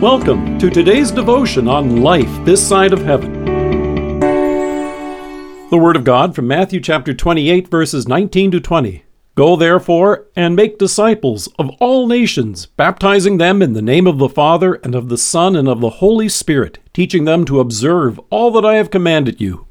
Welcome to today's devotion on life this side of heaven. The Word of God from Matthew chapter 28, verses 19 to 20. Go therefore and make disciples of all nations, baptizing them in the name of the Father, and of the Son, and of the Holy Spirit, teaching them to observe all that I have commanded you.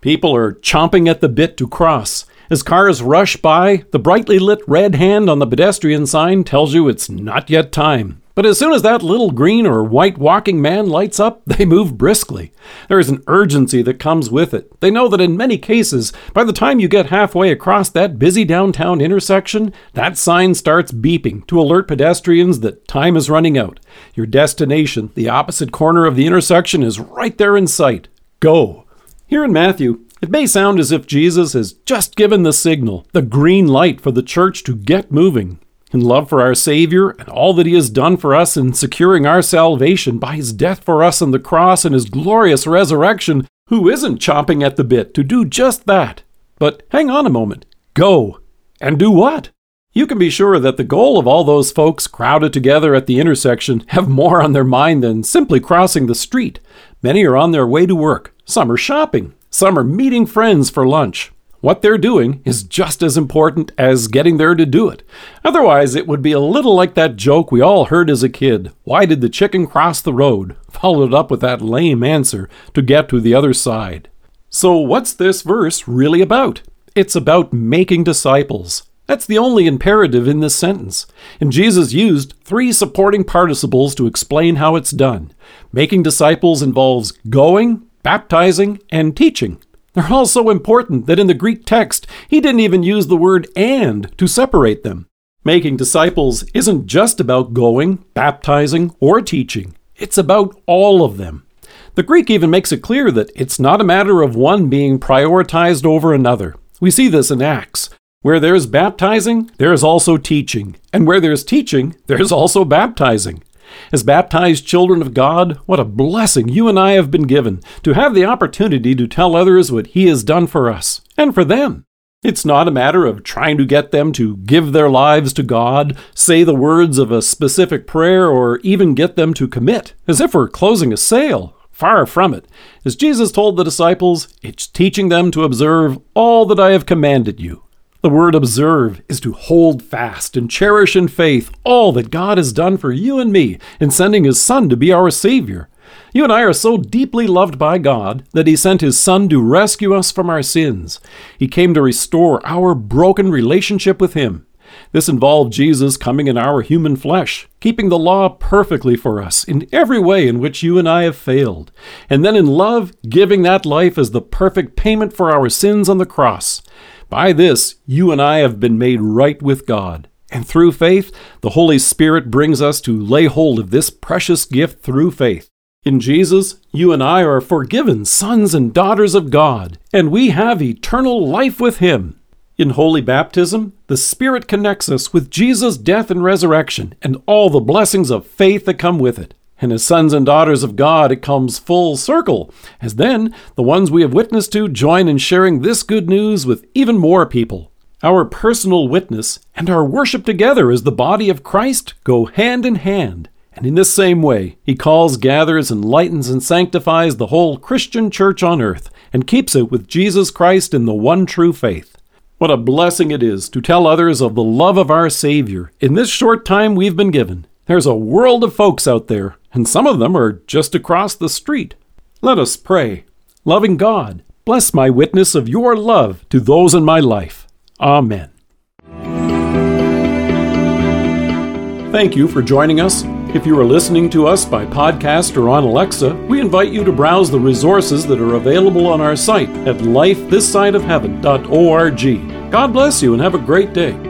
People are chomping at the bit to cross. As cars rush by, the brightly lit red hand on the pedestrian sign tells you it's not yet time. But as soon as that little green or white walking man lights up, they move briskly. There is an urgency that comes with it. They know that in many cases, by the time you get halfway across that busy downtown intersection, that sign starts beeping to alert pedestrians that time is running out. Your destination, the opposite corner of the intersection, is right there in sight. Go. Here in Matthew, it may sound as if Jesus has just given the signal, the green light for the church to get moving. In love for our Savior and all that He has done for us in securing our salvation by His death for us on the cross and His glorious resurrection, who isn't chomping at the bit to do just that? But hang on a moment. Go. And do what? You can be sure that the goal of all those folks crowded together at the intersection have more on their mind than simply crossing the street. Many are on their way to work. Some are shopping. Some are meeting friends for lunch. What they're doing is just as important as getting there to do it. Otherwise, it would be a little like that joke we all heard as a kid Why did the chicken cross the road? followed up with that lame answer to get to the other side. So, what's this verse really about? It's about making disciples. That's the only imperative in this sentence. And Jesus used three supporting participles to explain how it's done. Making disciples involves going, baptizing, and teaching. They're all so important that in the Greek text, he didn't even use the word and to separate them. Making disciples isn't just about going, baptizing, or teaching, it's about all of them. The Greek even makes it clear that it's not a matter of one being prioritized over another. We see this in Acts. Where there's baptizing, there is also teaching. And where there's teaching, there's also baptizing. As baptized children of God, what a blessing you and I have been given to have the opportunity to tell others what He has done for us and for them. It's not a matter of trying to get them to give their lives to God, say the words of a specific prayer, or even get them to commit, as if we're closing a sale. Far from it. As Jesus told the disciples, it's teaching them to observe all that I have commanded you. The word observe is to hold fast and cherish in faith all that God has done for you and me in sending His Son to be our Savior. You and I are so deeply loved by God that He sent His Son to rescue us from our sins. He came to restore our broken relationship with Him. This involved Jesus coming in our human flesh, keeping the law perfectly for us in every way in which you and I have failed, and then in love giving that life as the perfect payment for our sins on the cross. By this, you and I have been made right with God. And through faith, the Holy Spirit brings us to lay hold of this precious gift through faith. In Jesus, you and I are forgiven sons and daughters of God, and we have eternal life with Him. In holy baptism, the Spirit connects us with Jesus' death and resurrection and all the blessings of faith that come with it. And as sons and daughters of God, it comes full circle, as then the ones we have witnessed to join in sharing this good news with even more people. Our personal witness and our worship together as the body of Christ go hand in hand. And in this same way, he calls, gathers, enlightens, and sanctifies the whole Christian church on earth and keeps it with Jesus Christ in the one true faith. What a blessing it is to tell others of the love of our Savior in this short time we've been given. There's a world of folks out there and some of them are just across the street. Let us pray. Loving God, bless my witness of your love to those in my life. Amen. Thank you for joining us. If you are listening to us by podcast or on Alexa, we invite you to browse the resources that are available on our site at lifethissideofheaven.org. God bless you and have a great day.